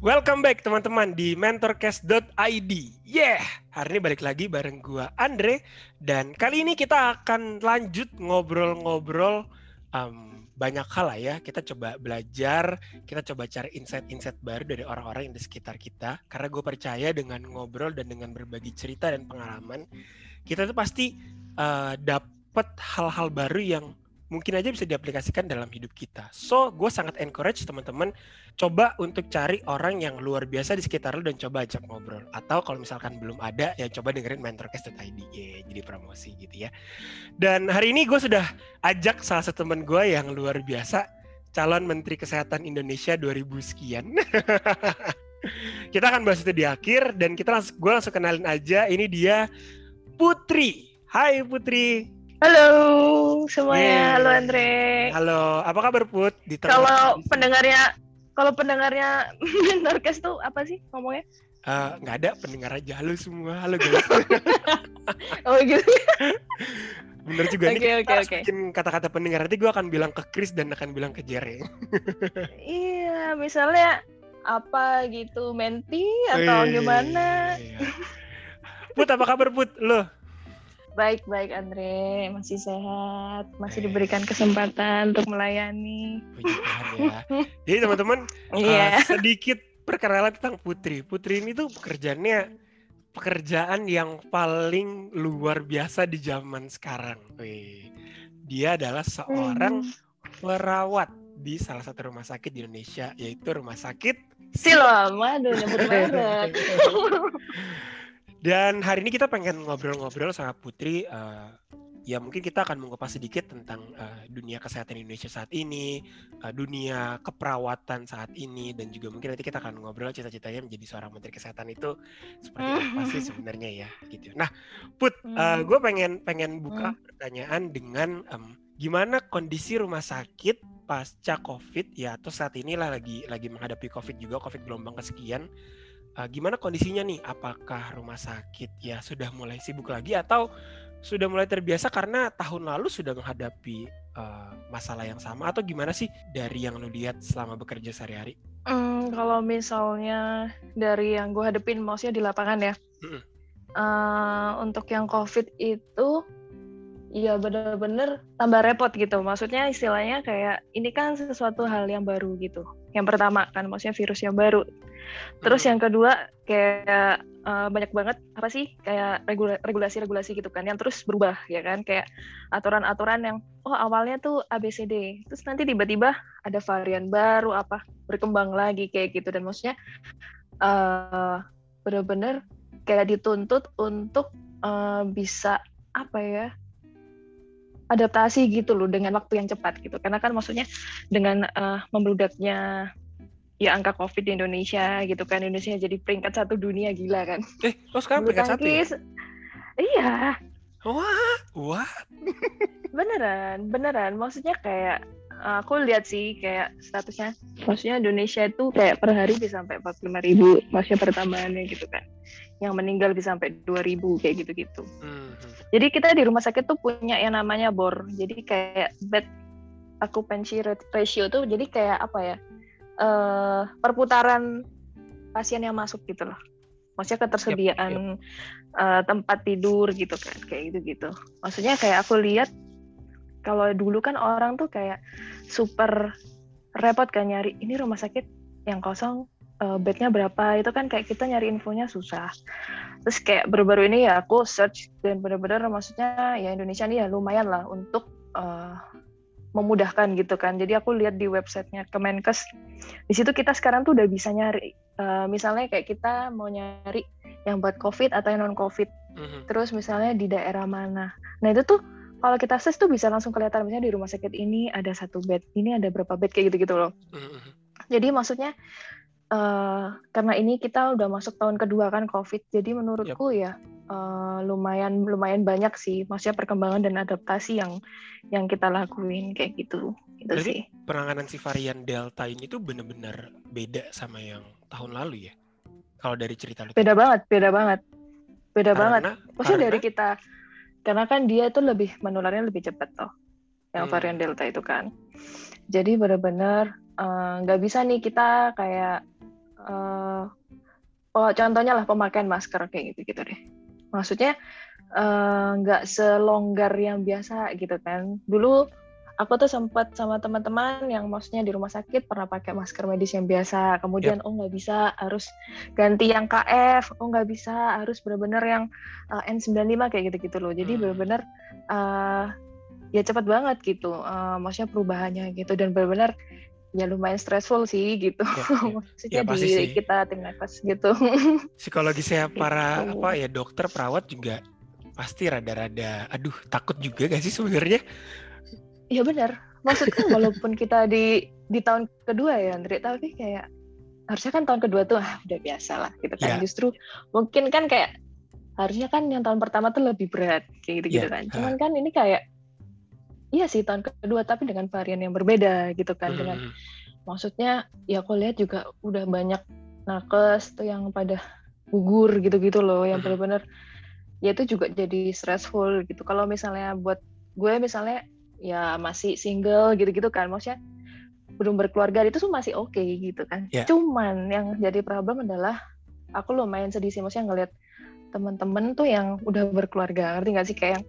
Welcome back teman-teman di mentorcast.id. Yeah, hari ini balik lagi bareng gua Andre dan kali ini kita akan lanjut ngobrol-ngobrol um, banyak hal lah ya. Kita coba belajar, kita coba cari insight-insight baru dari orang-orang yang di sekitar kita. Karena gue percaya dengan ngobrol dan dengan berbagi cerita dan pengalaman, kita tuh pasti uh, dapat hal-hal baru yang mungkin aja bisa diaplikasikan dalam hidup kita. So, gue sangat encourage teman-teman coba untuk cari orang yang luar biasa di sekitar lo dan coba ajak ngobrol. Atau kalau misalkan belum ada, ya coba dengerin mentorcast.id. Yeah, jadi promosi gitu ya. Dan hari ini gue sudah ajak salah satu teman gue yang luar biasa, calon Menteri Kesehatan Indonesia 2000 sekian. kita akan bahas itu di akhir dan kita langsung gue langsung kenalin aja ini dia Putri. Hai Putri. Halo semuanya, halo Andre. Halo, apa kabar Put? Di kalau pendengarnya, kalau pendengarnya Mentorcast tuh apa sih ngomongnya? Uh, nggak ada pendengar aja, halo semua, halo guys. oh gitu. Bener juga okay, nih, okay, okay. bikin kata-kata pendengar nanti gue akan bilang ke Chris dan akan bilang ke Jere. iya, misalnya apa gitu, menti atau Wih, gimana? Iya. Put apa kabar Put? Lo? Baik, baik Andre, masih sehat, masih diberikan kesempatan untuk melayani. ya. Jadi teman-teman, yeah. uh, sedikit perkenalan tentang Putri. Putri ini tuh pekerjaannya pekerjaan yang paling luar biasa di zaman sekarang. Wih. Dia adalah seorang hmm. perawat di salah satu rumah sakit di Indonesia, yaitu Rumah Sakit Siloam. Aduh, nyebut merek. Dan hari ini kita pengen ngobrol-ngobrol sama Putri. Uh, ya mungkin kita akan mengupas sedikit tentang uh, dunia kesehatan Indonesia saat ini, uh, dunia keperawatan saat ini, dan juga mungkin nanti kita akan ngobrol cita-citanya menjadi seorang menteri kesehatan itu seperti apa sih sebenarnya ya, gitu. Nah, Put, uh, gue pengen pengen buka hmm. pertanyaan dengan um, gimana kondisi rumah sakit pasca COVID ya, atau saat inilah lagi lagi menghadapi COVID juga, COVID gelombang kesekian uh, gimana kondisinya nih? Apakah rumah sakit ya sudah mulai sibuk lagi atau sudah mulai terbiasa karena tahun lalu sudah menghadapi uh, masalah yang sama atau gimana sih dari yang lu lihat selama bekerja sehari-hari? Hmm, kalau misalnya dari yang gue hadepin, maksudnya di lapangan ya. Hmm. Uh, untuk yang COVID itu ya bener-bener tambah repot gitu. Maksudnya istilahnya kayak ini kan sesuatu hal yang baru gitu. Yang pertama kan maksudnya virus yang baru. Terus yang kedua kayak uh, banyak banget apa sih kayak regulasi-regulasi gitu kan yang terus berubah ya kan kayak aturan-aturan yang oh awalnya tuh ABCD terus nanti tiba-tiba ada varian baru apa berkembang lagi kayak gitu dan maksudnya uh, bener-bener kayak dituntut untuk uh, bisa apa ya adaptasi gitu loh dengan waktu yang cepat gitu karena kan maksudnya dengan uh, membeludaknya ya angka COVID di Indonesia gitu kan Indonesia jadi peringkat satu dunia gila kan. Eh, oh sekarang peringkat satu ya? Iya. Wah, wah. beneran, beneran. Maksudnya kayak aku lihat sih kayak statusnya, maksudnya Indonesia itu kayak per hari bisa sampai 45 ribu, maksudnya pertambahannya gitu kan. Yang meninggal bisa sampai 2 ribu kayak gitu-gitu. Mm -hmm. Jadi kita di rumah sakit tuh punya yang namanya BOR. Jadi kayak bed occupancy ratio tuh jadi kayak apa ya? uh, perputaran pasien yang masuk gitu loh. Maksudnya ketersediaan yep, yep. Uh, tempat tidur gitu kan, kayak gitu gitu. Maksudnya kayak aku lihat kalau dulu kan orang tuh kayak super repot kan nyari ini rumah sakit yang kosong uh, bednya berapa itu kan kayak kita nyari infonya susah. Terus kayak baru-baru ini ya aku search dan benar-benar maksudnya ya Indonesia ini ya lumayan lah untuk uh, memudahkan gitu kan. Jadi aku lihat di websitenya Kemenkes, di situ kita sekarang tuh udah bisa nyari. Uh, misalnya kayak kita mau nyari yang buat COVID atau yang non COVID. Mm-hmm. Terus misalnya di daerah mana. Nah itu tuh kalau kita search tuh bisa langsung kelihatan misalnya di rumah sakit ini ada satu bed, ini ada berapa bed kayak gitu-gitu loh. Mm-hmm. Jadi maksudnya uh, karena ini kita udah masuk tahun kedua kan COVID, jadi menurutku yep. ya uh, lumayan lumayan banyak sih maksudnya perkembangan dan adaptasi yang yang kita lakuin kayak gitu itu Berarti sih. penanganan si varian delta ini tuh bener-bener beda sama yang tahun lalu ya? Kalau dari cerita lu beda banget beda banget. Beda karena, banget. Maksudnya karena... dari kita karena kan dia itu lebih menularnya lebih cepat toh yang hmm. varian delta itu kan. Jadi benar-benar eh, nggak uh, bisa nih kita kayak uh, oh contohnya lah pemakaian masker kayak gitu gitu deh. Maksudnya nggak uh, selonggar yang biasa gitu kan. Dulu aku tuh sempat sama teman-teman yang maksudnya di rumah sakit pernah pakai masker medis yang biasa. Kemudian yep. oh nggak bisa harus ganti yang KF oh nggak bisa harus benar-benar yang uh, N95 kayak gitu-gitu loh. Jadi hmm. benar-benar uh, ya cepat banget gitu uh, maksudnya perubahannya gitu. Dan benar-benar ya lumayan stressful sih gitu ya, ya. maksudnya ya, di sih. kita tengah pas gitu psikologi saya para gitu. apa ya dokter perawat juga pasti rada-rada aduh takut juga gak sih sebenarnya Iya benar. Maksudnya walaupun kita di di tahun kedua ya Andre, tapi kayak harusnya kan tahun kedua tuh ah, udah biasa lah gitu kan. Yeah. Justru mungkin kan kayak harusnya kan yang tahun pertama tuh lebih berat kayak gitu-gitu yeah. kan. Cuman kan ini kayak iya sih tahun kedua tapi dengan varian yang berbeda gitu kan. Hmm. Dengan maksudnya ya aku lihat juga udah banyak nakes tuh yang pada gugur gitu-gitu loh yang hmm. benar-benar ya itu juga jadi stressful gitu. Kalau misalnya buat gue misalnya ya masih single gitu-gitu kan maksudnya belum berkeluarga itu tuh masih oke okay, gitu kan yeah. cuman yang jadi problem adalah aku lumayan sedih sih maksudnya ngeliat temen-temen tuh yang udah berkeluarga ngerti gak sih kayak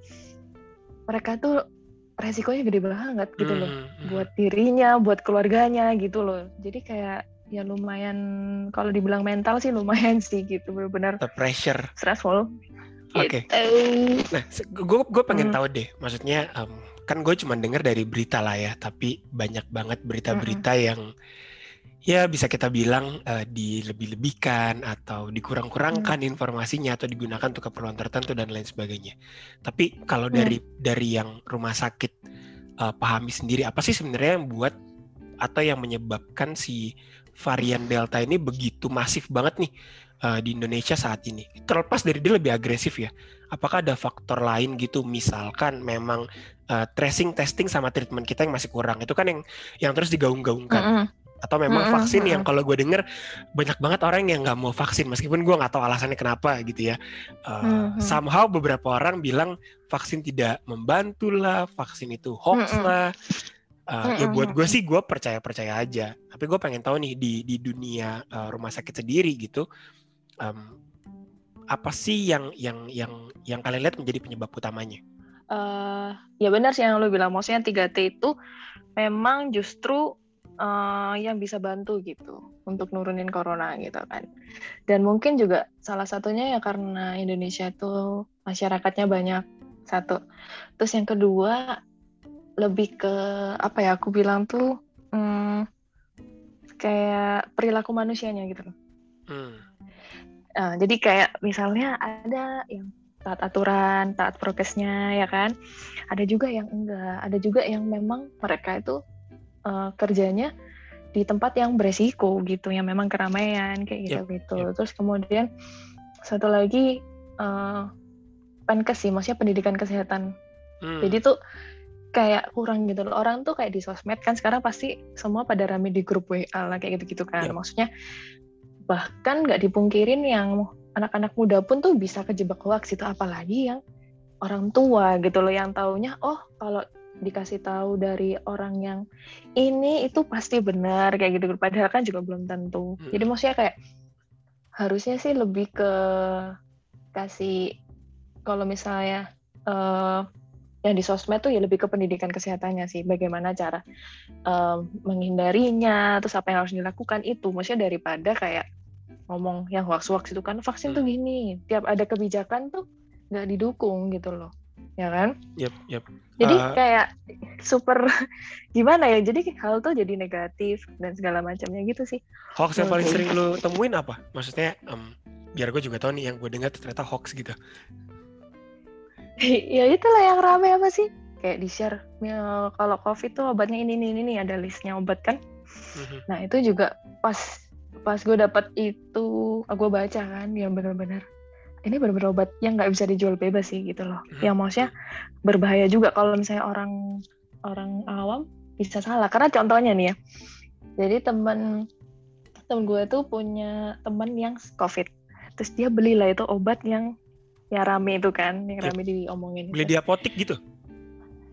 mereka tuh resikonya gede banget gitu loh mm -hmm. buat dirinya buat keluarganya gitu loh jadi kayak ya lumayan kalau dibilang mental sih lumayan sih gitu benar-benar pressure stressful Oke. Okay. Gitu. Nah, gue gue pengen hmm. tahu deh, maksudnya um, kan gue cuma dengar dari berita lah ya, tapi banyak banget berita-berita hmm. yang ya bisa kita bilang uh, dilebih-lebihkan atau dikurang-kurangkan hmm. informasinya atau digunakan untuk keperluan tertentu dan lain sebagainya. Tapi kalau hmm. dari dari yang rumah sakit uh, pahami sendiri, apa sih sebenarnya yang buat atau yang menyebabkan si varian delta ini begitu masif banget nih uh, di Indonesia saat ini. Terlepas dari dia lebih agresif ya, apakah ada faktor lain gitu? Misalkan memang uh, tracing, testing sama treatment kita yang masih kurang. Itu kan yang yang terus digaung-gaungkan. Mm -hmm. Atau memang mm -hmm. vaksin yang kalau gue denger banyak banget orang yang nggak mau vaksin meskipun gue nggak tahu alasannya kenapa gitu ya. Uh, mm -hmm. Somehow beberapa orang bilang vaksin tidak membantu lah, vaksin itu hoax mm -hmm. lah. Uh, ya buat gue sih gue percaya percaya aja. Tapi gue pengen tahu nih di di dunia uh, rumah sakit sendiri gitu um, apa sih yang yang yang yang kalian lihat menjadi penyebab utamanya? Uh, ya benar sih yang lo bilang, maksudnya 3T itu memang justru uh, yang bisa bantu gitu untuk nurunin corona gitu kan. Dan mungkin juga salah satunya ya karena Indonesia itu masyarakatnya banyak satu. Terus yang kedua lebih ke apa ya aku bilang tuh hmm, kayak perilaku manusianya gitu loh. Hmm Uh, jadi kayak misalnya ada yang taat aturan, taat prokesnya, ya kan. Ada juga yang enggak. Ada juga yang memang mereka itu uh, kerjanya di tempat yang beresiko gitu, yang memang keramaian kayak gitu yep, gitu. Yep. Terus kemudian satu lagi uh, penkes sih, maksudnya pendidikan kesehatan. Hmm. Jadi tuh kayak kurang gitu loh. Orang tuh kayak di sosmed kan sekarang pasti semua pada rame di grup WA lah kayak gitu-gitu kan. Yep. Maksudnya bahkan nggak dipungkirin yang anak-anak muda pun tuh bisa kejebak hoax itu apalagi yang orang tua gitu loh yang taunya oh kalau dikasih tahu dari orang yang ini itu pasti benar kayak gitu. Padahal kan juga belum tentu. Hmm. jadi maksudnya kayak harusnya sih lebih ke kasih kalau misalnya uh, yang di sosmed tuh ya lebih ke pendidikan kesehatannya sih. Bagaimana cara um, menghindarinya terus apa yang harus dilakukan itu. Maksudnya daripada kayak ngomong yang hoax-hoax itu kan vaksin tuh hmm. gini tiap ada kebijakan tuh nggak didukung gitu loh ya kan? Yep, yep. Jadi uh, kayak super gimana ya? Jadi hal tuh jadi negatif dan segala macamnya gitu sih. Hoax yang paling sering lu temuin apa? Maksudnya um, biar gue juga tahu nih yang gue dengar ternyata hoax gitu. ya itulah yang rame apa sih? Kayak di share ya, kalau covid tuh obatnya ini ini ini ada listnya obat kan. Mm-hmm. Nah itu juga pas pas gue dapet itu gue baca kan yang benar-benar ini benar-benar obat yang nggak bisa dijual bebas sih gitu loh. Hmm. yang maksudnya berbahaya juga kalau misalnya orang orang awam bisa salah. Karena contohnya nih ya jadi temen temen gue tuh punya temen yang covid. Terus dia belilah itu obat yang ya rame itu kan yang rame diomongin beli itu. di apotik gitu?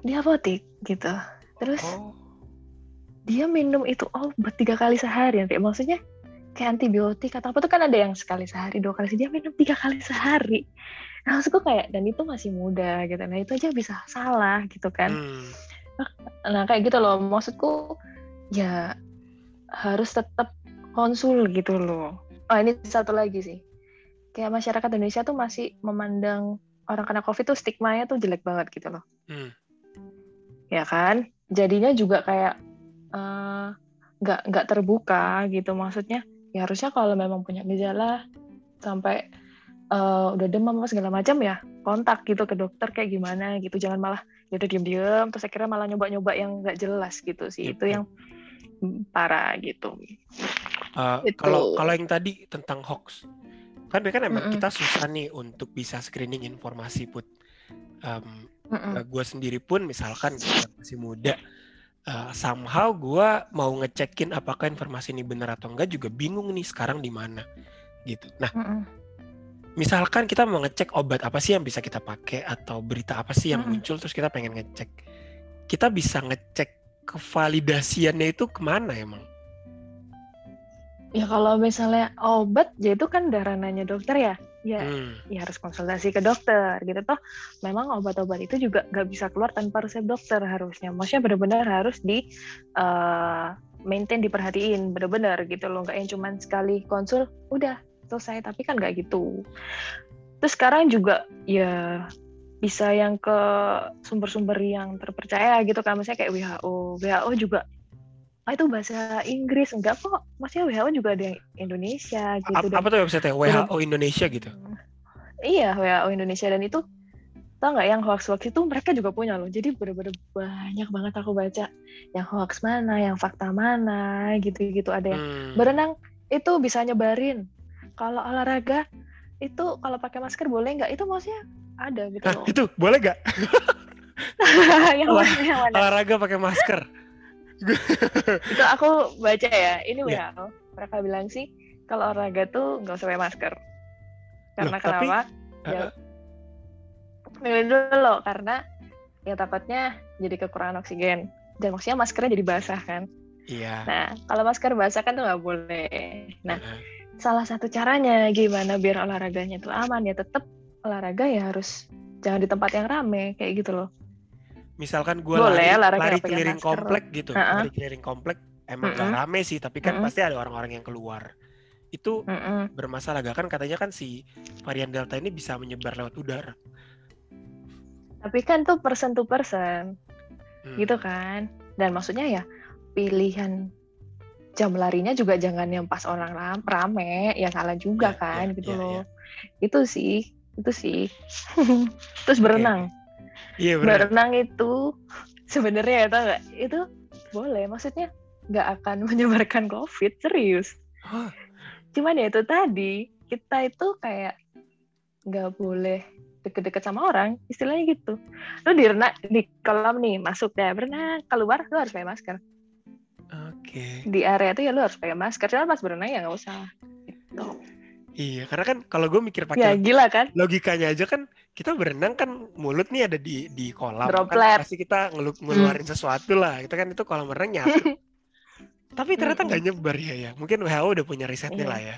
Di apotik gitu. Terus oh. dia minum itu obat tiga kali sehari nanti maksudnya kayak antibiotik atau apa tuh kan ada yang sekali sehari dua kali dia minum tiga kali sehari. Nah maksudku kayak dan itu masih muda gitu. Nah itu aja bisa salah gitu kan. Hmm. nah kayak gitu loh. Maksudku ya harus tetap konsul gitu loh. Oh ini satu lagi sih. Kayak masyarakat Indonesia tuh masih memandang orang kena covid tuh stigmanya tuh jelek banget gitu loh. Hmm. ya kan? Jadinya juga kayak uh, nggak nggak terbuka gitu maksudnya ya harusnya kalau memang punya gejala sampai uh, udah demam apa segala macam ya kontak gitu ke dokter kayak gimana gitu jangan malah ya udah diem-diem terus akhirnya malah nyoba-nyoba yang nggak jelas gitu sih itu yang parah gitu. Uh, Kalau kalau yang tadi tentang hoax kan kan emang mm -mm. kita susah nih untuk bisa screening informasi put. Um, mm -mm. Gue sendiri pun misalkan masih muda uh, somehow gue mau ngecekin apakah informasi ini benar atau enggak juga bingung nih sekarang di mana gitu. Nah, mm -mm. misalkan kita mau ngecek obat apa sih yang bisa kita pakai atau berita apa sih yang mm -mm. muncul terus kita pengen ngecek, kita bisa ngecek kevalidasiannya itu ke mana emang? Ya kalau misalnya obat, ya itu kan udah ranahnya dokter ya ya hmm. ya harus konsultasi ke dokter gitu toh. Memang obat-obat itu juga nggak bisa keluar tanpa resep dokter harusnya. Maksudnya benar-benar harus di uh, maintain diperhatiin benar-benar gitu loh. Nggak yang cuma sekali konsul udah selesai. Tapi kan nggak gitu. Terus sekarang juga ya bisa yang ke sumber-sumber yang terpercaya gitu kan. Misalnya kayak WHO WHO juga oh itu bahasa Inggris. Enggak kok. Maksudnya WHO juga ada yang Indonesia gitu apa, apa tuh website WHO Indonesia. Gitu. Iya WHO Indonesia. Dan itu tau nggak yang hoax hoax itu mereka juga punya loh. Jadi bener-bener banyak banget aku baca. Yang hoax mana yang fakta mana gitu-gitu. Ada yang hmm. berenang itu bisa nyebarin. Kalau olahraga itu kalau pakai masker boleh nggak? Itu maksudnya ada gitu loh. itu boleh nggak? Yang yang mana? olahraga pakai masker itu aku baca ya. Ini yeah. WHO mereka bilang sih kalau olahraga tuh nggak usah pakai masker. Karena Loh, kenapa? Tapi, ya uh, dulu karena ya takutnya jadi kekurangan oksigen. Dan maksudnya maskernya jadi basah kan? Iya. Nah kalau masker basah kan tuh nggak boleh. Nah uh salah satu caranya gimana biar olahraganya tuh aman ya tetap olahraga ya harus jangan di tempat yang rame kayak gitu loh misalkan gue lari, lari keliling komplek gitu, uh-uh. lari keliling komplek emang uh-uh. gak rame sih, tapi kan uh-uh. pasti ada orang-orang yang keluar. Itu uh-uh. bermasalah gak kan katanya kan si varian delta ini bisa menyebar lewat udara. Tapi kan tuh person to person, hmm. gitu kan. Dan maksudnya ya pilihan jam larinya juga jangan yang pas orang rame, ya salah juga yeah, kan, yeah, gitu yeah, loh. Yeah. Itu sih, itu sih. Terus berenang. Iya Berenang itu sebenarnya ya tau gak? Itu boleh, maksudnya nggak akan menyebarkan COVID serius. Huh? Cuman ya itu tadi kita itu kayak nggak boleh deket-deket sama orang, istilahnya gitu. Lu di renang di kolam nih masuk deh berenang keluar lu harus pakai masker. Oke. Okay. Di area itu ya lu harus pakai masker, cuman pas berenang ya nggak usah. Gitu. Iya, karena kan kalau gue mikir pakai ya, gila kan? logikanya aja kan kita berenang kan mulut nih ada di di kolam kan Droplet. kan pasti kita ngelu hmm. ngeluarin hmm. sesuatu lah. Kita kan itu kolam renang nyapu. Tapi ternyata nggak hmm. nyebar ya ya. Mungkin WHO udah punya risetnya iya. lah ya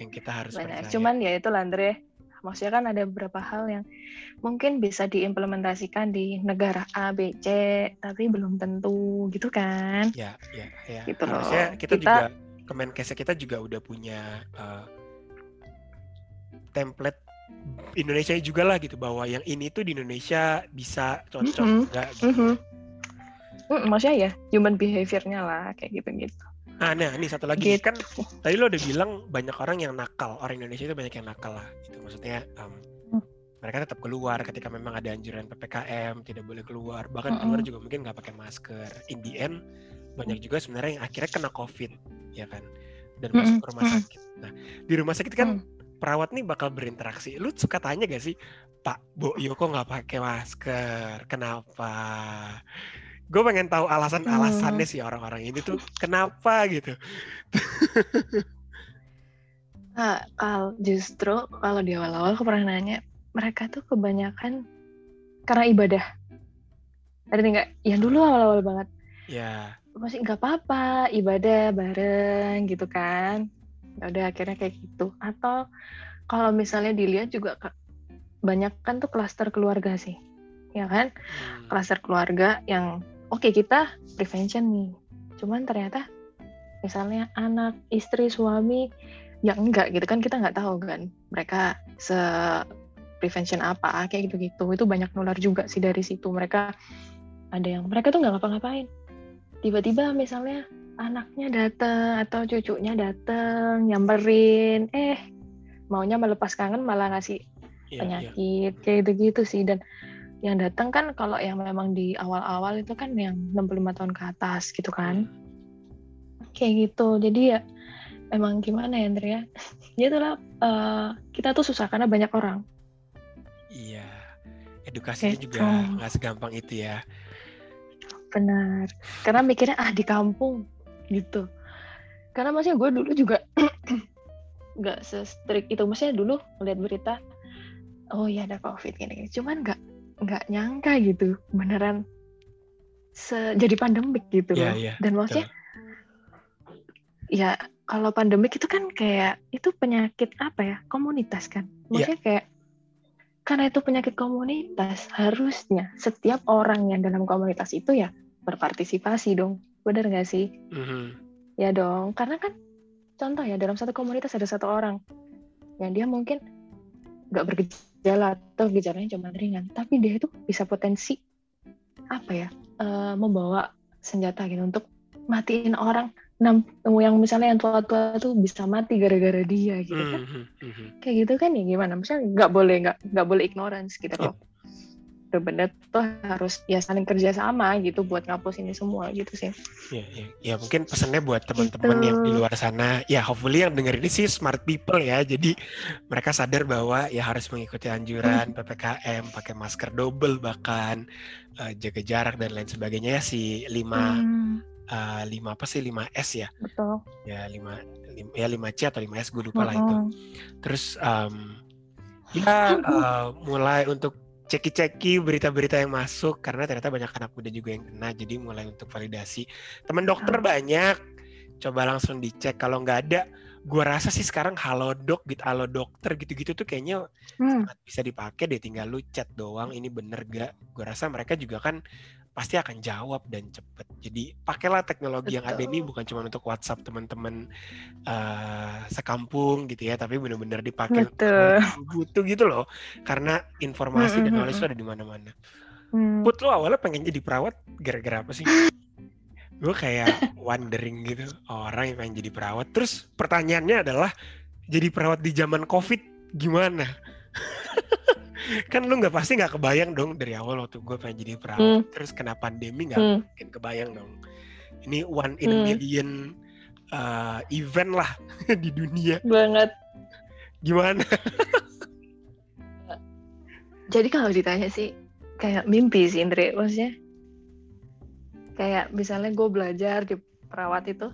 yang kita harus Benar. Cuman ya itu Andre, maksudnya kan ada beberapa hal yang mungkin bisa diimplementasikan di negara A, B, C, tapi belum tentu gitu kan? Ya, ya, ya. Gitu Harusnya kita, kita juga Kemenkesnya kita juga udah punya uh, template Indonesia juga lah gitu bahwa yang ini tuh di Indonesia bisa cocok mm -hmm. enggak gitu. Mm -hmm. Mm, maksudnya ya human behaviornya lah kayak gitu-gitu. Nah, nah ini satu lagi gitu. kan tadi lo udah bilang banyak orang yang nakal orang Indonesia itu banyak yang nakal lah gitu maksudnya um, mm. mereka tetap keluar ketika memang ada anjuran ppkm tidak boleh keluar bahkan mm -hmm. keluar juga mungkin nggak pakai masker in the end banyak juga sebenarnya yang akhirnya kena covid ya kan dan masuk mm -hmm. ke rumah sakit nah di rumah sakit kan mm perawat nih bakal berinteraksi. Lu suka tanya gak sih, Pak Bu Yoko nggak pakai masker? Kenapa? Gue pengen tahu alasan-alasannya hmm. sih orang-orang ini tuh kenapa gitu. nah, kalau justru kalau di awal-awal aku pernah nanya, mereka tuh kebanyakan karena ibadah. Ada nggak? Yang dulu awal-awal banget. Ya. Masih nggak apa-apa, ibadah bareng gitu kan ya udah akhirnya kayak gitu. Atau kalau misalnya dilihat juga banyak kan tuh klaster keluarga sih ya kan? Hmm. klaster keluarga yang oke okay, kita prevention nih cuman ternyata misalnya anak istri suami yang enggak gitu kan kita nggak tahu kan mereka se prevention apa kayak gitu-gitu. Itu banyak nular juga sih dari situ. Mereka ada yang mereka tuh nggak ngapa-ngapain. Tiba-tiba misalnya anaknya datang atau cucunya datang nyamperin. Eh maunya melepas kangen malah ngasih yeah, penyakit yeah. kayak gitu-gitu sih. Dan yang datang kan kalau yang memang di awal-awal itu kan yang 65 tahun ke atas gitu kan. Kayak gitu. Jadi ya emang gimana ya Andrea? Ya itulah uh, kita tuh susah karena banyak orang. Iya. Edukasinya gitu. juga nggak segampang itu ya. Benar. Karena mikirnya ah di kampung gitu karena maksudnya gue dulu juga nggak se-strict itu maksudnya dulu melihat berita oh ya ada covid gini, gini. cuman nggak nggak nyangka gitu beneran se jadi pandemik gitu yeah, loh yeah, dan maksudnya betul. ya kalau pandemik itu kan kayak itu penyakit apa ya komunitas kan maksudnya yeah. kayak karena itu penyakit komunitas harusnya setiap orang yang dalam komunitas itu ya berpartisipasi dong benar nggak sih? Mm-hmm. ya dong karena kan contoh ya dalam satu komunitas ada satu orang yang dia mungkin nggak bergejala atau gejalanya cuma ringan tapi dia itu bisa potensi apa ya uh, membawa senjata gitu untuk matiin orang. Enam yang misalnya yang tua-tua tuh bisa mati gara-gara dia gitu kan. Mm-hmm. kayak gitu kan ya gimana? Misalnya nggak boleh nggak nggak boleh ignorance gitu. Loh benar-benar tuh harus ya saling kerja sama gitu buat ngapus ini semua gitu sih. Ya, ya, ya mungkin pesannya buat teman-teman gitu. yang di luar sana, ya hopefully yang denger ini sih smart people ya, jadi mereka sadar bahwa ya harus mengikuti anjuran hmm. ppkm, pakai masker double bahkan uh, jaga jarak dan lain sebagainya ya si lima hmm. uh, lima apa sih lima S ya? Betul. Ya lima, lima ya lima C atau lima S gue lupa hmm. lah itu. Terus um, ya uh, mulai untuk ceki-ceki berita-berita yang masuk karena ternyata banyak anak muda juga yang kena jadi mulai untuk validasi. Teman dokter banyak. Coba langsung dicek. Kalau nggak ada gue rasa sih sekarang halo dok gitu halo dokter gitu-gitu tuh kayaknya hmm. sangat bisa dipakai deh. Tinggal lu chat doang ini bener gak gue rasa mereka juga kan pasti akan jawab dan cepet. Jadi pakailah teknologi Betul. yang ada ini bukan cuma untuk WhatsApp teman-teman uh, sekampung gitu ya, tapi benar-benar dipakai butuh gitu loh. Karena informasi mm -hmm. dan knowledge itu ada di mana-mana. Mm. Put lo awalnya pengen jadi perawat gara-gara apa sih? Gue kayak wondering gitu orang yang pengen jadi perawat. Terus pertanyaannya adalah jadi perawat di zaman COVID gimana? kan lu nggak pasti nggak kebayang dong dari awal waktu gue pengen jadi perawat hmm. terus kena pandemi nggak hmm. mungkin kebayang dong ini one in hmm. a million uh, event lah di dunia banget gimana jadi kalau ditanya sih kayak mimpi sih Indri maksudnya kayak misalnya gue belajar di perawat itu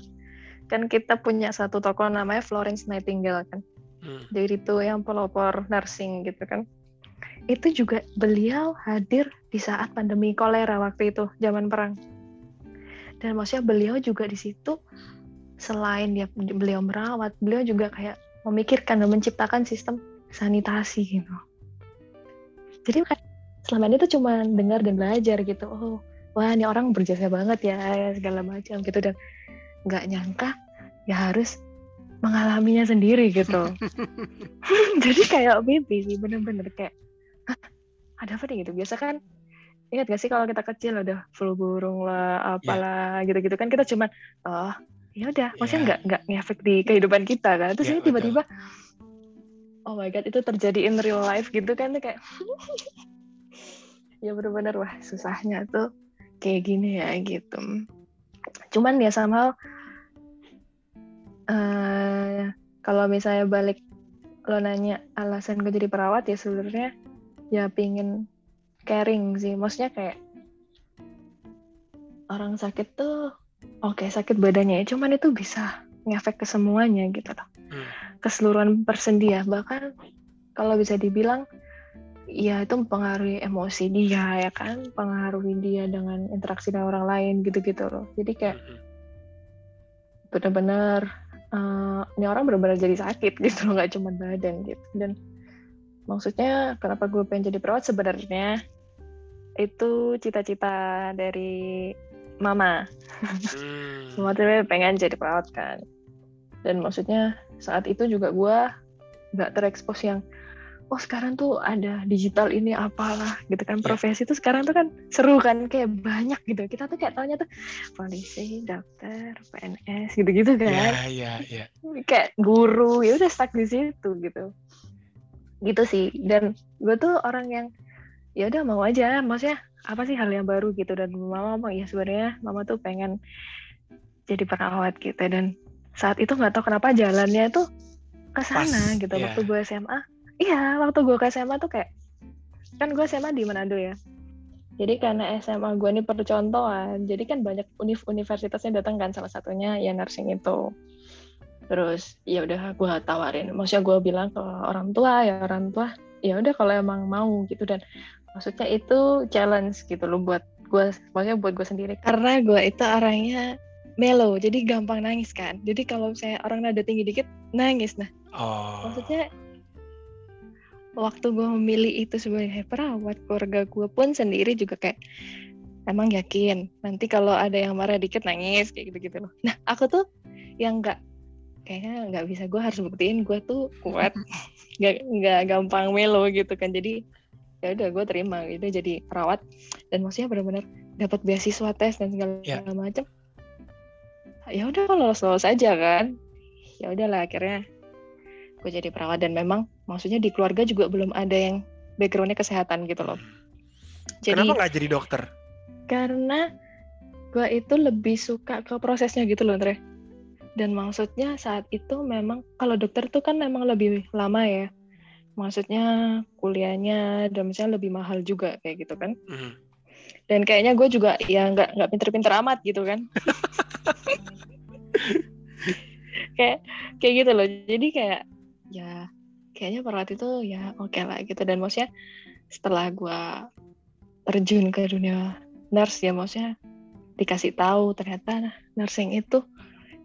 kan kita punya satu tokoh namanya Florence Nightingale kan hmm. jadi itu yang pelopor nursing gitu kan itu juga beliau hadir di saat pandemi kolera waktu itu zaman perang. Dan maksudnya beliau juga di situ selain dia beliau merawat beliau juga kayak memikirkan dan menciptakan sistem sanitasi gitu. Jadi selama ini tuh cuma dengar dan belajar gitu. Oh wah ini orang berjasa banget ya segala macam gitu. Dan nggak nyangka ya harus mengalaminya sendiri gitu. Jadi kayak mimpi sih bener-bener kayak ada apa nih gitu biasa kan ingat gak sih kalau kita kecil ada flu burung lah iya. apalah yeah. gitu-gitu kan kita cuman oh ya udah maksudnya yeah. nggak nggak ngefek di kehidupan kita kan terus yeah, ini tiba-tiba oh my god itu terjadi in real life gitu kan tuh kayak ya benar-benar wah susahnya tuh kayak gini ya gitu cuman ya sama uh, kalau misalnya balik lo nanya alasan gue jadi perawat ya sebenarnya ya pingin caring sih. Maksudnya kayak orang sakit tuh oke okay, sakit badannya ya. Cuman itu bisa ngefek ke semuanya gitu loh hmm. keseluruhan persendia bahkan kalau bisa dibilang ya itu mempengaruhi emosi dia ya kan? Pengaruhi dia dengan interaksi dengan orang lain gitu-gitu loh. Jadi kayak hmm. benar-benar uh, ini orang benar-benar jadi sakit gitu loh. Nggak cuma badan gitu. Dan maksudnya kenapa gue pengen jadi perawat? Sebenarnya itu cita-cita dari mama. Hmm. mama tuh pengen jadi perawat kan. Dan maksudnya saat itu juga gue nggak terekspos yang oh sekarang tuh ada digital ini apalah gitu kan. Yeah. profesi tuh sekarang tuh kan seru kan kayak banyak gitu. Kita tuh kayak taunya tuh polisi dokter PNS gitu-gitu kan. Yeah, yeah, yeah. kayak guru ya udah stuck di situ gitu gitu sih. Dan gue tuh orang yang ya udah mau aja maksudnya apa sih hal yang baru gitu. Dan mama ngomong ya sebenarnya mama tuh pengen jadi perawat gitu. Dan saat itu nggak tahu kenapa jalannya tuh ke sana gitu. yeah. waktu gue SMA iya waktu gue ke SMA tuh kayak kan gue SMA di Manado ya. Jadi karena SMA gue ini percontohan jadi kan banyak univ universitasnya datang kan salah satunya ya nursing itu terus ya udah gue tawarin. Maksudnya gue bilang ke orang tua ya orang tua ya udah kalau emang mau gitu. Dan maksudnya itu challenge gitu loh buat gue maksudnya buat gue sendiri. Karena gue itu orangnya mellow jadi gampang nangis kan. Jadi kalau saya orang nada tinggi dikit nangis. Nah oh. maksudnya waktu gue memilih itu sebagai perawat keluarga gue pun sendiri juga kayak emang yakin nanti kalau ada yang marah dikit nangis kayak gitu gitu loh. Nah aku tuh yang nggak kayaknya nggak bisa gue harus buktiin gue tuh kuat nggak nggak gampang melo gitu kan jadi ya udah gue terima gitu jadi perawat dan maksudnya benar-benar dapat beasiswa tes dan segala yeah. macam ya udah kalau lolos lolos aja kan ya udahlah akhirnya gue jadi perawat dan memang maksudnya di keluarga juga belum ada yang backgroundnya kesehatan gitu loh. Jadi, Kenapa nggak jadi dokter? Karena gue itu lebih suka ke prosesnya gitu loh, Andre. Dan maksudnya saat itu memang kalau dokter tuh kan memang lebih lama ya. Maksudnya kuliahnya dan misalnya lebih mahal juga kayak gitu kan. Mm. Dan kayaknya gue juga ya nggak nggak pinter-pinter amat gitu kan. kayak kayak gitu loh. Jadi kayak ya kayaknya perawat itu ya oke okay lah gitu dan maksudnya setelah gue terjun ke dunia nurse ya maksudnya dikasih tahu ternyata nursing itu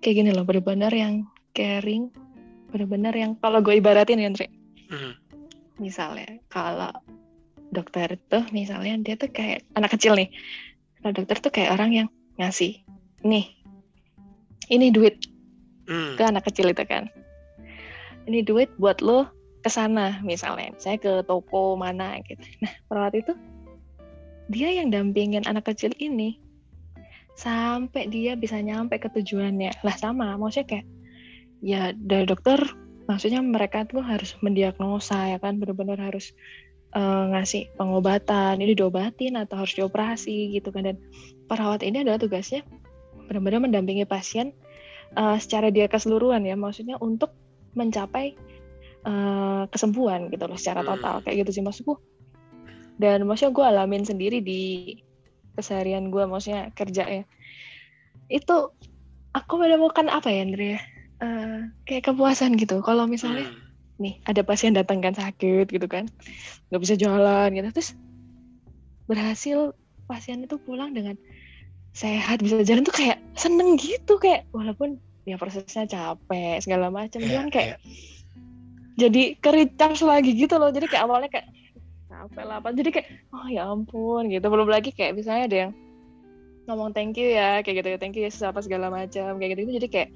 kayak gini loh benar-benar yang caring benar-benar yang kalau gue ibaratin ya Andre mm. misalnya kalau dokter itu misalnya dia tuh kayak anak kecil nih. Kalau dokter tuh kayak orang yang ngasih nih ini duit mm. ke anak kecil itu kan. Ini duit buat lo ke sana misalnya. Saya ke toko mana gitu. Nah perawat itu dia yang dampingin anak kecil ini sampai dia bisa nyampe ke tujuannya. Lah sama maksudnya kayak ya dari dokter maksudnya mereka tuh harus mendiagnosa ya kan? Benar-benar harus uh, ngasih pengobatan. Ini diobatin atau harus dioperasi gitu kan? Dan perawat ini adalah tugasnya benar-benar mendampingi pasien uh, secara dia keseluruhan ya. Maksudnya untuk mencapai uh, kesembuhan gitu loh secara total. Hmm. kayak gitu sih maksudku. Dan maksudnya gue alamin sendiri di keseharian gue maksudnya kerja ya itu aku menemukan apa ya Andre uh, kayak kepuasan gitu kalau misalnya hmm. nih ada pasien datang kan sakit gitu kan nggak bisa jalan gitu terus berhasil pasien itu pulang dengan sehat bisa jalan tuh kayak seneng gitu kayak walaupun ya prosesnya capek segala macam yeah, kan kayak yeah. jadi kericas lagi gitu loh jadi kayak awalnya kayak capek lah. Apa jadi kayak oh ya ampun gitu. Belum lagi kayak misalnya ada yang ngomong thank you ya kayak gitu thank you ya apa segala macam kayak gitu, gitu jadi kayak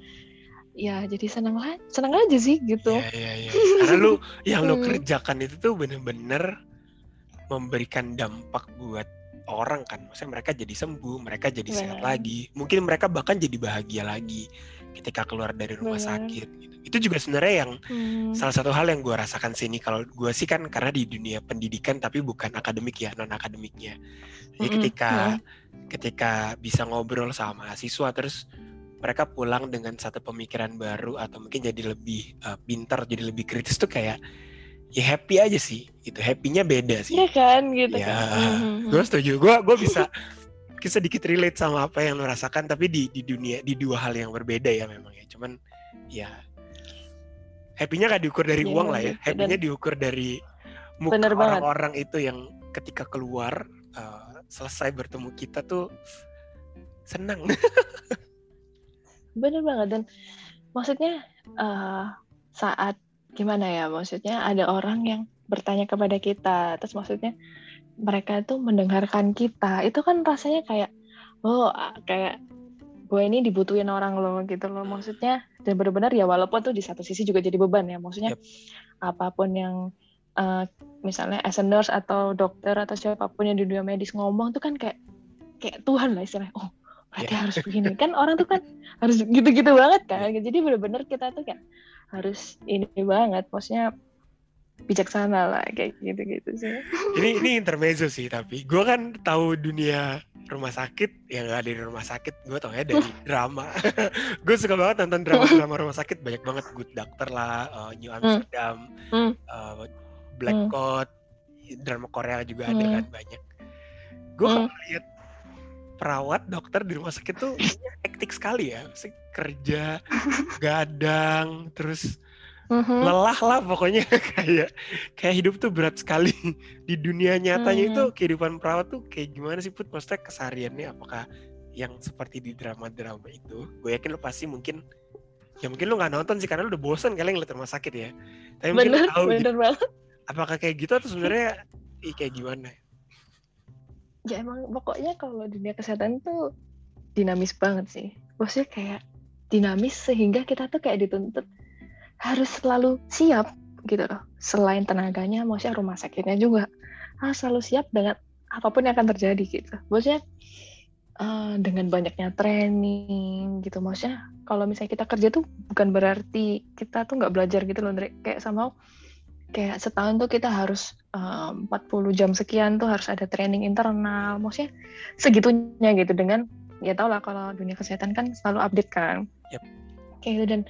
ya jadi senang lah senang aja sih gitu. Yeah, yeah, yeah. karena lu yang lu hmm. kerjakan itu tuh bener-bener memberikan dampak buat orang kan. Maksudnya mereka jadi sembuh mereka jadi sehat lagi. Mungkin mereka bahkan jadi bahagia lagi ketika keluar dari rumah Bener. sakit gitu. itu juga sebenarnya yang hmm. salah satu hal yang gue rasakan sini kalau gue sih kan karena di dunia pendidikan tapi bukan akademik ya non akademiknya jadi hmm. ketika hmm. ketika bisa ngobrol sama mahasiswa terus mereka pulang dengan satu pemikiran baru atau mungkin jadi lebih uh, pintar jadi lebih kritis tuh kayak ya happy aja sih itu happynya beda sih ya kan gitu ya kan. gue setuju gue gue bisa sedikit relate sama apa yang lo rasakan tapi di di dunia di dua hal yang berbeda ya memang ya. Cuman ya happynya gak diukur dari ya, uang lah ya. happynya diukur dari muka orang-orang itu yang ketika keluar uh, selesai bertemu kita tuh senang. Bener banget. Dan maksudnya uh, saat gimana ya maksudnya ada orang yang bertanya kepada kita terus maksudnya mereka itu mendengarkan kita itu kan rasanya kayak oh kayak gue ini dibutuhin orang loh gitu loh. Maksudnya dan benar-benar ya walaupun tuh di satu sisi juga jadi beban ya. Maksudnya yep. apa pun yang uh, misalnya as a nurse atau dokter atau siapa pun yang di dunia medis ngomong tuh kan kayak kayak Tuhan lah istilahnya. Oh berarti yeah. harus begini. Kan orang tuh kan harus gitu-gitu banget kan. Jadi benar-benar kita tuh kayak harus ini banget. Maksudnya bijaksana lah kayak gitu-gitu sih. Ini ini intermezzo sih tapi gue kan tahu dunia rumah sakit yang gak ada di rumah sakit gue tau ya dari drama. gue suka banget nonton drama-drama rumah sakit banyak banget Good Doctor lah, uh, New hmm. Amsterdam, mm. uh, Black mm. Coat, drama Korea juga ada mm. kan banyak. Gue mm. kalau lihat perawat dokter di rumah sakit tuh hektik sekali ya, kerja gadang terus mm-hmm. lelah lah pokoknya. Kayak kayak hidup tuh berat sekali. Di dunia nyatanya mm. itu kehidupan perawat tuh kayak gimana sih put? Maksudnya kesehariannya apakah yang seperti di drama-drama itu? Gue yakin lo pasti mungkin ya mungkin lo nggak nonton sih karena lo udah bosan kalian ngeliat rumah sakit ya. Tapi bener, mungkin tahu bener gitu, banget. apakah kayak gitu atau sebenarnya kayak gimana? Ya emang pokoknya kalau dunia kesehatan tuh dinamis banget sih. Maksudnya kayak dinamis sehingga kita tuh kayak dituntut harus selalu siap gitu loh. Selain tenaganya, maksudnya rumah sakitnya juga harus selalu siap dengan apa pun yang akan terjadi gitu. Maksudnya uh, dengan banyaknya training gitu. Maksudnya kalau misalnya kita kerja tuh bukan berarti kita tuh nggak belajar gitu loh, Andre. Kayak sama kayak setahun tuh kita harus eh, uh, 40 jam sekian tuh harus ada training internal. Maksudnya segitunya gitu dengan ya tau lah kalau dunia kesehatan kan selalu update kan. Yep. Kayak gitu dan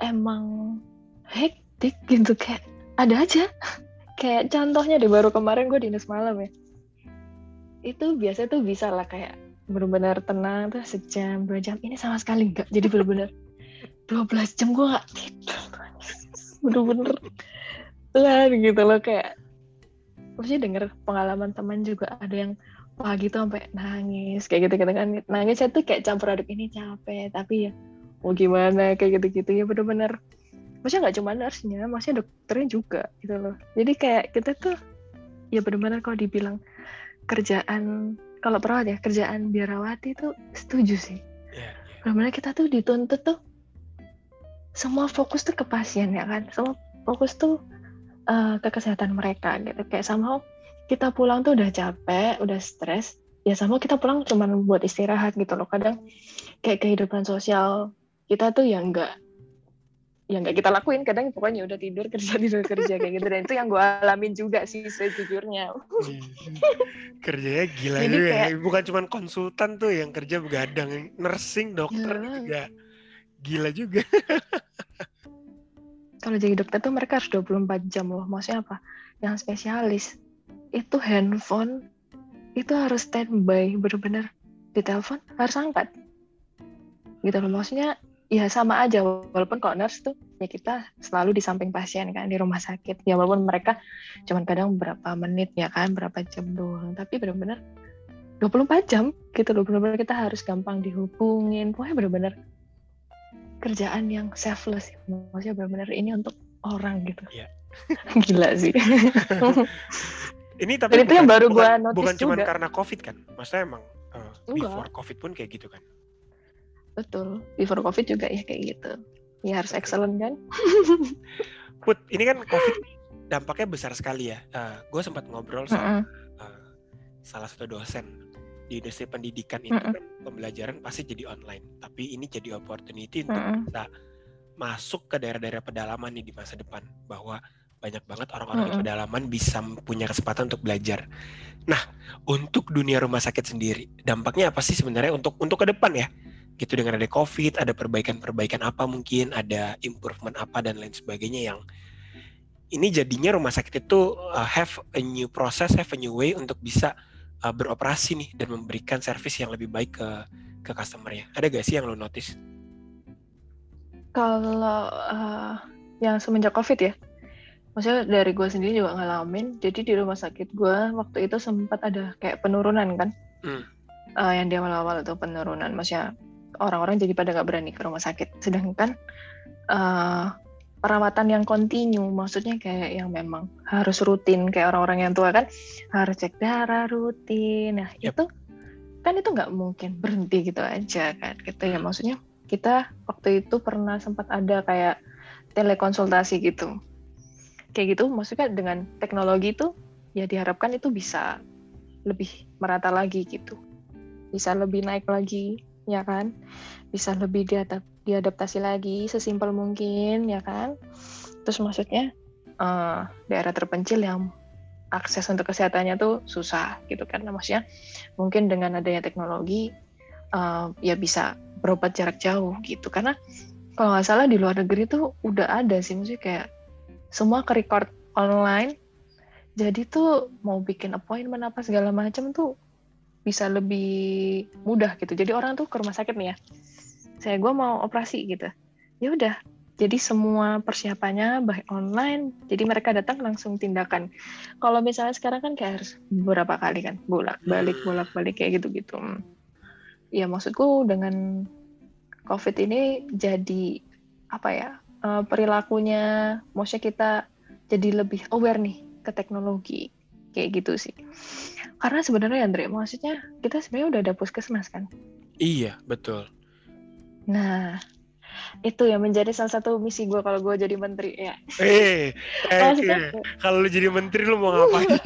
emang hektik gitu kayak ada aja. Kayak contohnya deh baru kemarin gue dinas malam ya. Itu biasa tuh bisa lah kayak benar-benar tenang tuh sejam dua jam. Ini sama sekali enggak jadi benar-benar 12 jam gue gak tidur. Bener-bener lah gitu loh kayak maksudnya denger pengalaman teman juga ada yang pagi tuh sampai nangis kayak gitu gitu kan. Nangis tuh kayak campur aduk ini capek tapi ya mau gimana kayak gitu-gitu ya bener-bener. Maksudnya nggak cuma nurse-nya maksudnya dokternya juga gitu loh. Jadi kayak kita tuh ya bener-bener kalau dibilang kerjaan kalau perawat ya kerjaan biarawati itu setuju sih. Yeah, yeah. benar-benar kita tuh dituntut tuh semua fokus tuh ke pasien ya kan? Semua fokus tuh uh, ke kesehatan mereka gitu. Kayak sama kita pulang tuh udah capek udah stres ya sama kita pulang cuma buat istirahat gitu loh. Kadang kayak kehidupan sosial kita tuh yang enggak yang nggak kita lakuin. Kadang pokoknya udah tidur kerja tidur kerja kayak gitu. Dan itu yang gue alamin juga sih sejujurnya. Iya. kerjanya gila Jadi juga ya. kayak, ya bukan cuma konsultan tuh yang kerja begadang nursing dokter ya. juga. Gila juga. Kalau jadi dokter tuh mereka harus 24 jam loh. Maksudnya apa? Yang spesialis itu handphone itu harus standby. Bener-bener ditelepon harus angkat. Gitu loh. Maksudnya ya sama aja. Walaupun kalau nurse tuh ya kita selalu di samping pasien kan di rumah sakit. Ya walaupun mereka cuman kadang berapa menit ya kan berapa jam doang. Tapi benar-benar 24 jam gitu loh. Benar-benar kita harus gampang dihubungin. Pokoknya benar-benar kerjaan yang selfless. Maksudnya benar-benar ini untuk orang gitu. Yeah. gila sih. Ini tapi bukan, itu yang baru bukan, gua notice bukan cuma karena covid kan? Maksudnya emang uh, before covid pun kayak gitu kan betul before covid juga ya kayak gitu ya harus excellent kan put ini kan covid dampaknya besar sekali ya uh, eh, gue sempat ngobrol sama uh -uh. Uh, salah satu dosen di industri pendidikan itu uh -uh. kan pembelajaran pasti jadi online tapi ini jadi opportunity untuk uh -uh. kita masuk ke daerah-daerah pedalaman nih di masa depan bahwa banyak banget orang-orang uh -uh. di pedalaman bisa punya kesempatan untuk belajar. Nah, untuk dunia rumah sakit sendiri, dampaknya apa sih sebenarnya untuk untuk ke depan ya? Gitu dengan ada COVID, ada perbaikan-perbaikan apa mungkin, ada improvement apa dan lain sebagainya yang ini jadinya rumah sakit itu uh, have a new process, have a new way untuk bisa uh, beroperasi nih dan memberikan service yang lebih baik ke ke customernya. Ada gak sih yang lo notice? Kalau uh, yang semenjak COVID ya, maksudnya dari gue sendiri juga ngalamin. Jadi di rumah sakit gue waktu itu sempat ada kayak penurunan kan, hmm. uh, yang di awal-awal itu penurunan, maksudnya orang-orang jadi pada nggak berani ke rumah sakit. Sedangkan uh, perawatan yang kontinu, maksudnya kayak yang memang harus rutin kayak orang-orang yang tua kan harus cek darah rutin. Nah yep. itu kan itu nggak mungkin berhenti gitu aja kan. Gitu ya maksudnya kita waktu itu pernah sempat ada kayak telekonsultasi gitu. Kayak gitu maksudnya dengan teknologi itu ya diharapkan itu bisa lebih merata lagi gitu. Bisa lebih naik lagi ya kan. Bisa lebih diadap diadaptasi lagi sesimpel mungkin ya kan? Terus maksudnya uh, daerah terpencil yang akses untuk kesehatannya tuh susah gitu kan? Nah, maksudnya mungkin dengan adanya teknologi uh, ya bisa berobat jarak jauh gitu. Karena kalau nggak salah di luar negeri tuh udah ada sih maksudnya kayak semua ke record online. Jadi tuh mau bikin appointment apa segala macam tuh bisa lebih mudah gitu. Jadi orang tuh ke rumah sakit nih ya. Saya gue mau operasi gitu. Ya udah. Jadi semua persiapannya baik online. Jadi mereka datang langsung tindakan. Kalau misalnya sekarang kan kayak harus beberapa kali kan bolak balik hmm. bolak balik kayak gitu gitu ya maksudku dengan covid ini jadi apa ya uh, perilakunya maksudnya kita jadi lebih aware nih ke teknologi kayak gitu sih karena sebenarnya Andre maksudnya kita sebenarnya udah ada puskesmas kan iya betul Nah, itu yang menjadi salah satu misi gue kalau gue jadi menteri ya. Eh, eh, eh kalau lu jadi menteri lu mau ngapain?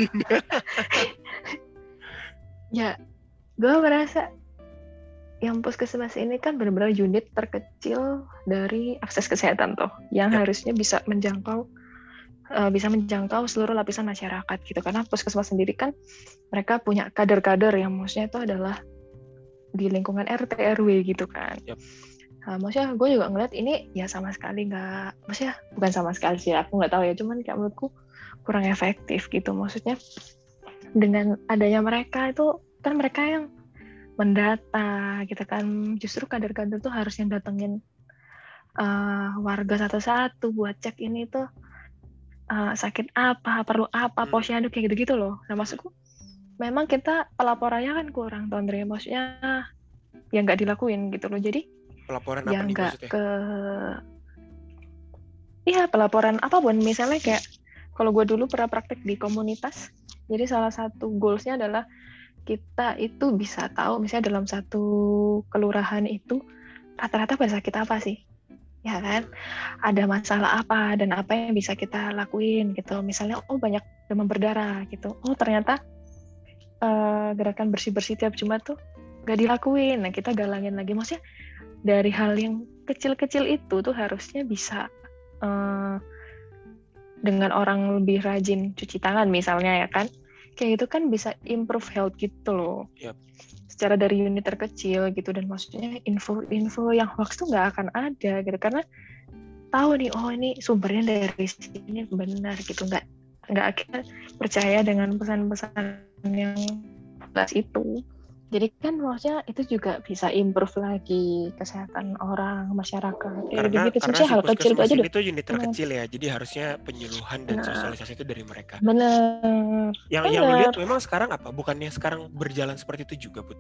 ya, gue merasa yang puskesmas ini kan benar-benar unit terkecil dari akses kesehatan tuh, yang ya. harusnya bisa menjangkau uh, bisa menjangkau seluruh lapisan masyarakat gitu. Karena puskesmas sendiri kan mereka punya kader-kader yang maksudnya itu adalah di lingkungan RT RW gitu kan. Yep Nah, maksudnya gue juga ngeliat ini ya sama sekali nggak, maksudnya bukan sama sekali sih, aku nggak tahu ya, cuman kayak menurutku kurang efektif gitu. Maksudnya dengan adanya mereka itu kan mereka yang mendata gitu kan, justru kader-kader tuh harus yang datengin uh, warga satu-satu buat cek ini tuh uh, sakit apa, perlu apa, hmm. posyandu kayak gitu-gitu loh. Nah maksudku memang kita pelaporannya kan kurang, tuh Andre. Maksudnya yang nggak dilakuin gitu loh. Jadi Pelaporan apa nih maksudnya? ke Iya, pelaporan apa pun misalnya kayak kalau gue dulu pernah praktek di komunitas. Jadi salah satu goalsnya adalah kita itu bisa tahu misalnya dalam satu kelurahan itu rata-rata pada sakit apa sih ya kan? Ada masalah apa dan apa yang bisa kita lakuin gitu. Misalnya oh banyak demam berdarah gitu. Oh ternyata uh, gerakan bersih bersih tiap jumat tuh gak dilakuin. Nah kita galangin lagi. Maksudnya dari hal yang kecil-kecil itu tuh harusnya bisa uh, dengan orang lebih rajin cuci tangan misalnya ya kan? Kayak gitu kan bisa improve health gitu loh. Yep. Secara dari unit terkecil gitu dan maksudnya info-info yang hoax tuh nggak akan ada gitu. Karena tahu nih oh ini sumbernya dari sini benar gitu. Nggak nggak akan percaya dengan pesan-pesan yang jelas itu jadi kan maksudnya itu juga bisa improve lagi kesehatan orang masyarakat. Karena gitu. karena si hal kecil itu aja itu unit terkecil ya jadi harusnya penyuluhan dan nah, sosialisasi itu dari mereka. Benar. Yang bener. yang lu lihat memang sekarang apa? Bukannya sekarang berjalan seperti itu juga bud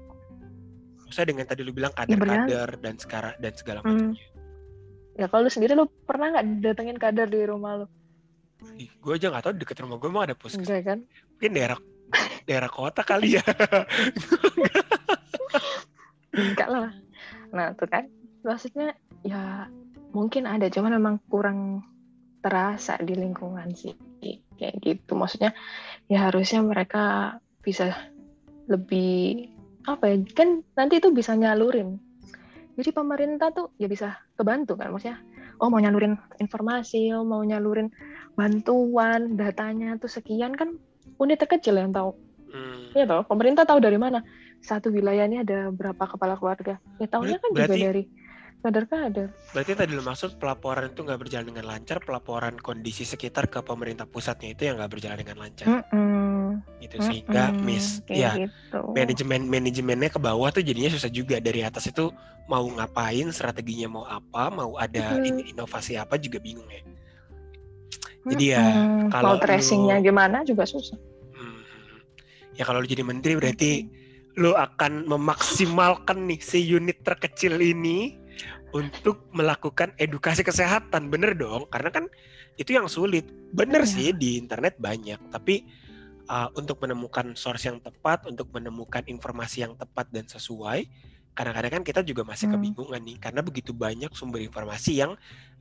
saya dengan tadi lu bilang ya, kader-kader ya, dan sekarang dan segala hmm. macamnya. Ya kalau lu sendiri lu pernah nggak datengin kader di rumah lu? Gue aja nggak tahu deket rumah gue emang ada puskesmas. Kan? Mungkin daerah daerah kota kali ya enggak lah. Nah tuh kan. Maksudnya ya mungkin ada cuman memang kurang terasa di lingkungan sih kayak gitu. Maksudnya ya harusnya mereka bisa lebih apa ya kan nanti itu bisa nyalurin. Jadi pemerintah tuh ya bisa kebantu kan maksudnya oh mau nyalurin informasi oh mau nyalurin bantuan datanya tuh sekian kan unit terkecil yang tahu. Hmm. Ya tahu, pemerintah tahu dari mana satu wilayah ini ada berapa kepala keluarga. Ya tahunya kan berarti, juga dari kader-kader. Berarti tadi lo maksud pelaporan itu nggak berjalan dengan lancar, pelaporan kondisi sekitar ke pemerintah pusatnya itu yang nggak berjalan dengan lancar. Mm -mm. Itu sehingga mm -mm. miss, ya gitu. manajemen manajemennya ke bawah tuh jadinya susah juga dari atas itu mau ngapain, strateginya mau apa, mau ada mm. inovasi apa juga bingung ya. Jadi ya hmm, kalau tracingnya gimana juga susah. Hmm, ya kalau lu jadi menteri berarti lu akan memaksimalkan nih si unit terkecil ini untuk melakukan edukasi kesehatan bener dong karena kan itu yang sulit bener ya. sih di internet banyak tapi uh, untuk menemukan source yang tepat untuk menemukan informasi yang tepat dan sesuai kadang-kadang kan kita juga masih hmm. kebingungan nih karena begitu banyak sumber informasi yang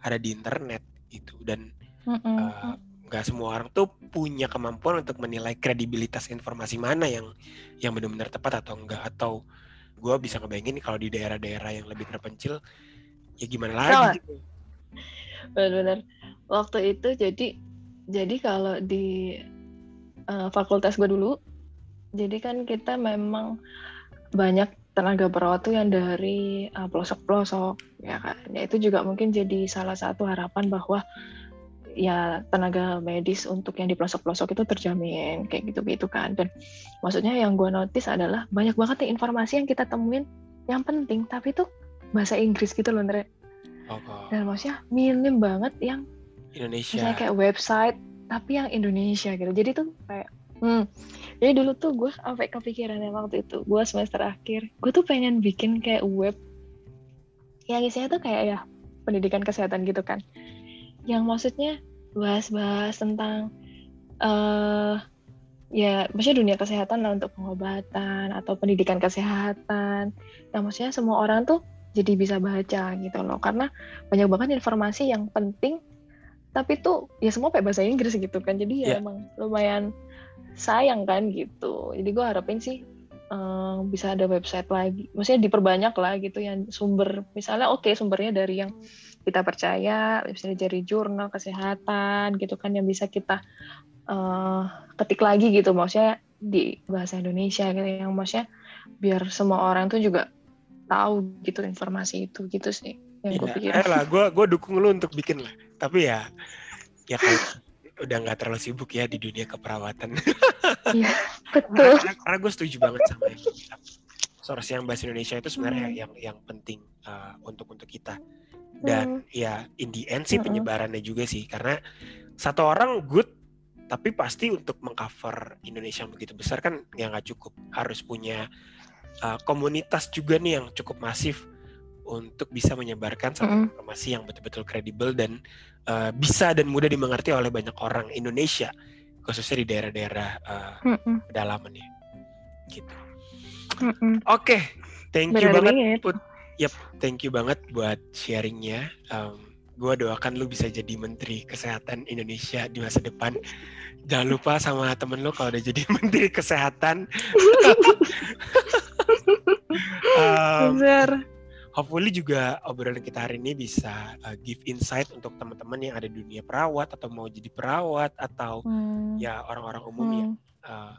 ada di internet itu dan uh, nggak semua orang tuh punya kemampuan untuk menilai kredibilitas informasi mana yang yang benar-benar tepat atau enggak. Atau gue bisa ngebayangin kalau di daerah-daerah yang lebih terpencil ya gimana lagi gitu. benar-benar. Waktu itu jadi jadi kalau di uh, fakultas gue dulu jadi kan kita memang banyak tenaga perawat tuh yang dari uh, pelosok-pelosok ya kan? Ya itu juga mungkin jadi salah satu harapan bahwa ya tenaga medis untuk yang di pelosok-pelosok itu terjamin kayak gitu-gitu kan. Dan maksudnya yang gue notice adalah banyak banget nih informasi yang kita temuin yang penting tapi itu bahasa Inggris gitu loh Andre oh, dan maksudnya minim banget yang Indonesia. misalnya kayak website tapi yang Indonesia gitu. Jadi tuh kayak hmm. Jadi dulu tuh gue sampai kepikiran waktu itu gue semester akhir gue tuh pengen bikin kayak web yang isinya tuh kayak ya pendidikan kesehatan gitu kan yang maksudnya bahas-bahas tentang uh, ya maksudnya dunia kesehatan lah untuk pengobatan atau pendidikan kesehatan. Nah maksudnya semua orang tuh jadi bisa baca gitu loh. Karena banyak banget informasi yang penting tapi tuh ya semua pakai bahasa Inggris gitu kan. Jadi ya yeah. emang lumayan sayang kan gitu. Jadi gue harapin sih um, bisa ada website lagi. Maksudnya diperbanyak lah gitu yang sumber. Misalnya oke okay, sumbernya dari yang kita percaya misalnya dari jurnal kesehatan gitu kan yang bisa kita uh, ketik lagi gitu maksudnya di bahasa Indonesia gitu yang maksudnya biar semua orang tuh juga tahu gitu informasi itu gitu sih yang gue pikir. Eh lah, gue gue dukung lu untuk bikin lah. Tapi ya ya kalau udah nggak terlalu sibuk ya di dunia keperawatan. Iya betul. Karena, karena gue setuju banget sama yang source yang bahasa Indonesia itu sebenarnya hmm. yang yang penting uh, untuk untuk kita dan hmm. ya in the end sih hmm. penyebarannya juga sih karena satu orang good tapi pasti untuk mengcover Indonesia yang begitu besar kan ya nggak cukup harus punya uh, komunitas juga nih yang cukup masif untuk bisa menyebarkan satu mm. informasi yang betul-betul kredibel dan uh, bisa dan mudah dimengerti oleh banyak orang Indonesia khususnya di daerah-daerah uh, mm pedalaman ya gitu. Mm Oke, okay. thank you Benar banget Put Yap, thank you banget buat sharingnya. Um, gue doakan lu bisa jadi Menteri Kesehatan Indonesia di masa depan. Jangan lupa sama temen lu kalau udah jadi Menteri Kesehatan. um, hopefully juga obrolan kita hari ini bisa uh, give insight untuk teman-teman yang ada di dunia perawat atau mau jadi perawat atau hmm. ya orang-orang umum hmm. yang uh,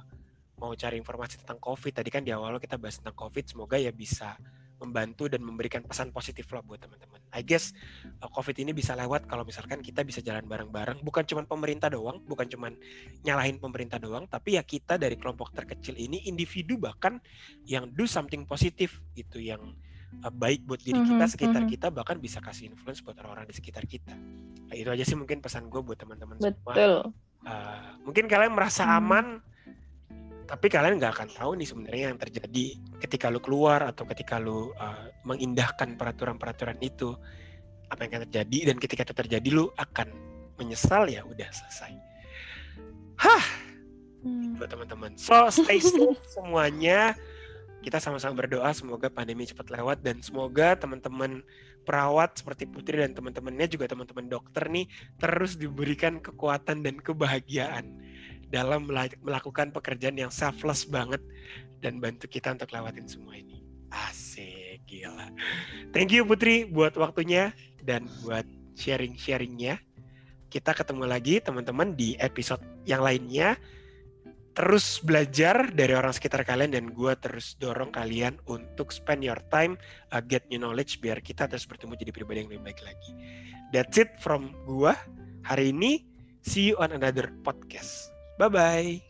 mau cari informasi tentang COVID. Tadi kan di awal kita bahas tentang COVID, semoga ya bisa membantu dan memberikan pesan positif lah buat teman-teman. I guess uh, COVID ini bisa lewat kalau misalkan kita bisa jalan bareng-bareng, bukan cuma pemerintah doang, bukan cuma nyalahin pemerintah doang, tapi ya kita dari kelompok terkecil ini individu bahkan yang do something positif gitu yang uh, baik buat diri kita, mm-hmm, sekitar mm-hmm. kita, bahkan bisa kasih influence buat orang-orang di sekitar kita. Nah, itu aja sih mungkin pesan gue buat teman-teman semua. Uh, mungkin kalian merasa mm. aman tapi kalian nggak akan tahu nih sebenarnya yang terjadi ketika lu keluar atau ketika lu uh, mengindahkan peraturan-peraturan itu. Apa yang akan terjadi dan ketika itu terjadi lu akan menyesal ya udah selesai. Hah! Hmm. buat teman-teman. So stay safe semuanya. Kita sama-sama berdoa semoga pandemi cepat lewat dan semoga teman-teman perawat seperti Putri dan teman-temannya juga teman-teman dokter nih terus diberikan kekuatan dan kebahagiaan dalam melakukan pekerjaan yang selfless banget dan bantu kita untuk lewatin semua ini. Asik, gila. Thank you Putri buat waktunya dan buat sharing-sharingnya. Kita ketemu lagi teman-teman di episode yang lainnya. Terus belajar dari orang sekitar kalian dan gue terus dorong kalian untuk spend your time, uh, get new knowledge biar kita terus bertemu jadi pribadi yang lebih baik lagi. That's it from gue hari ini. See you on another podcast. Bye bye.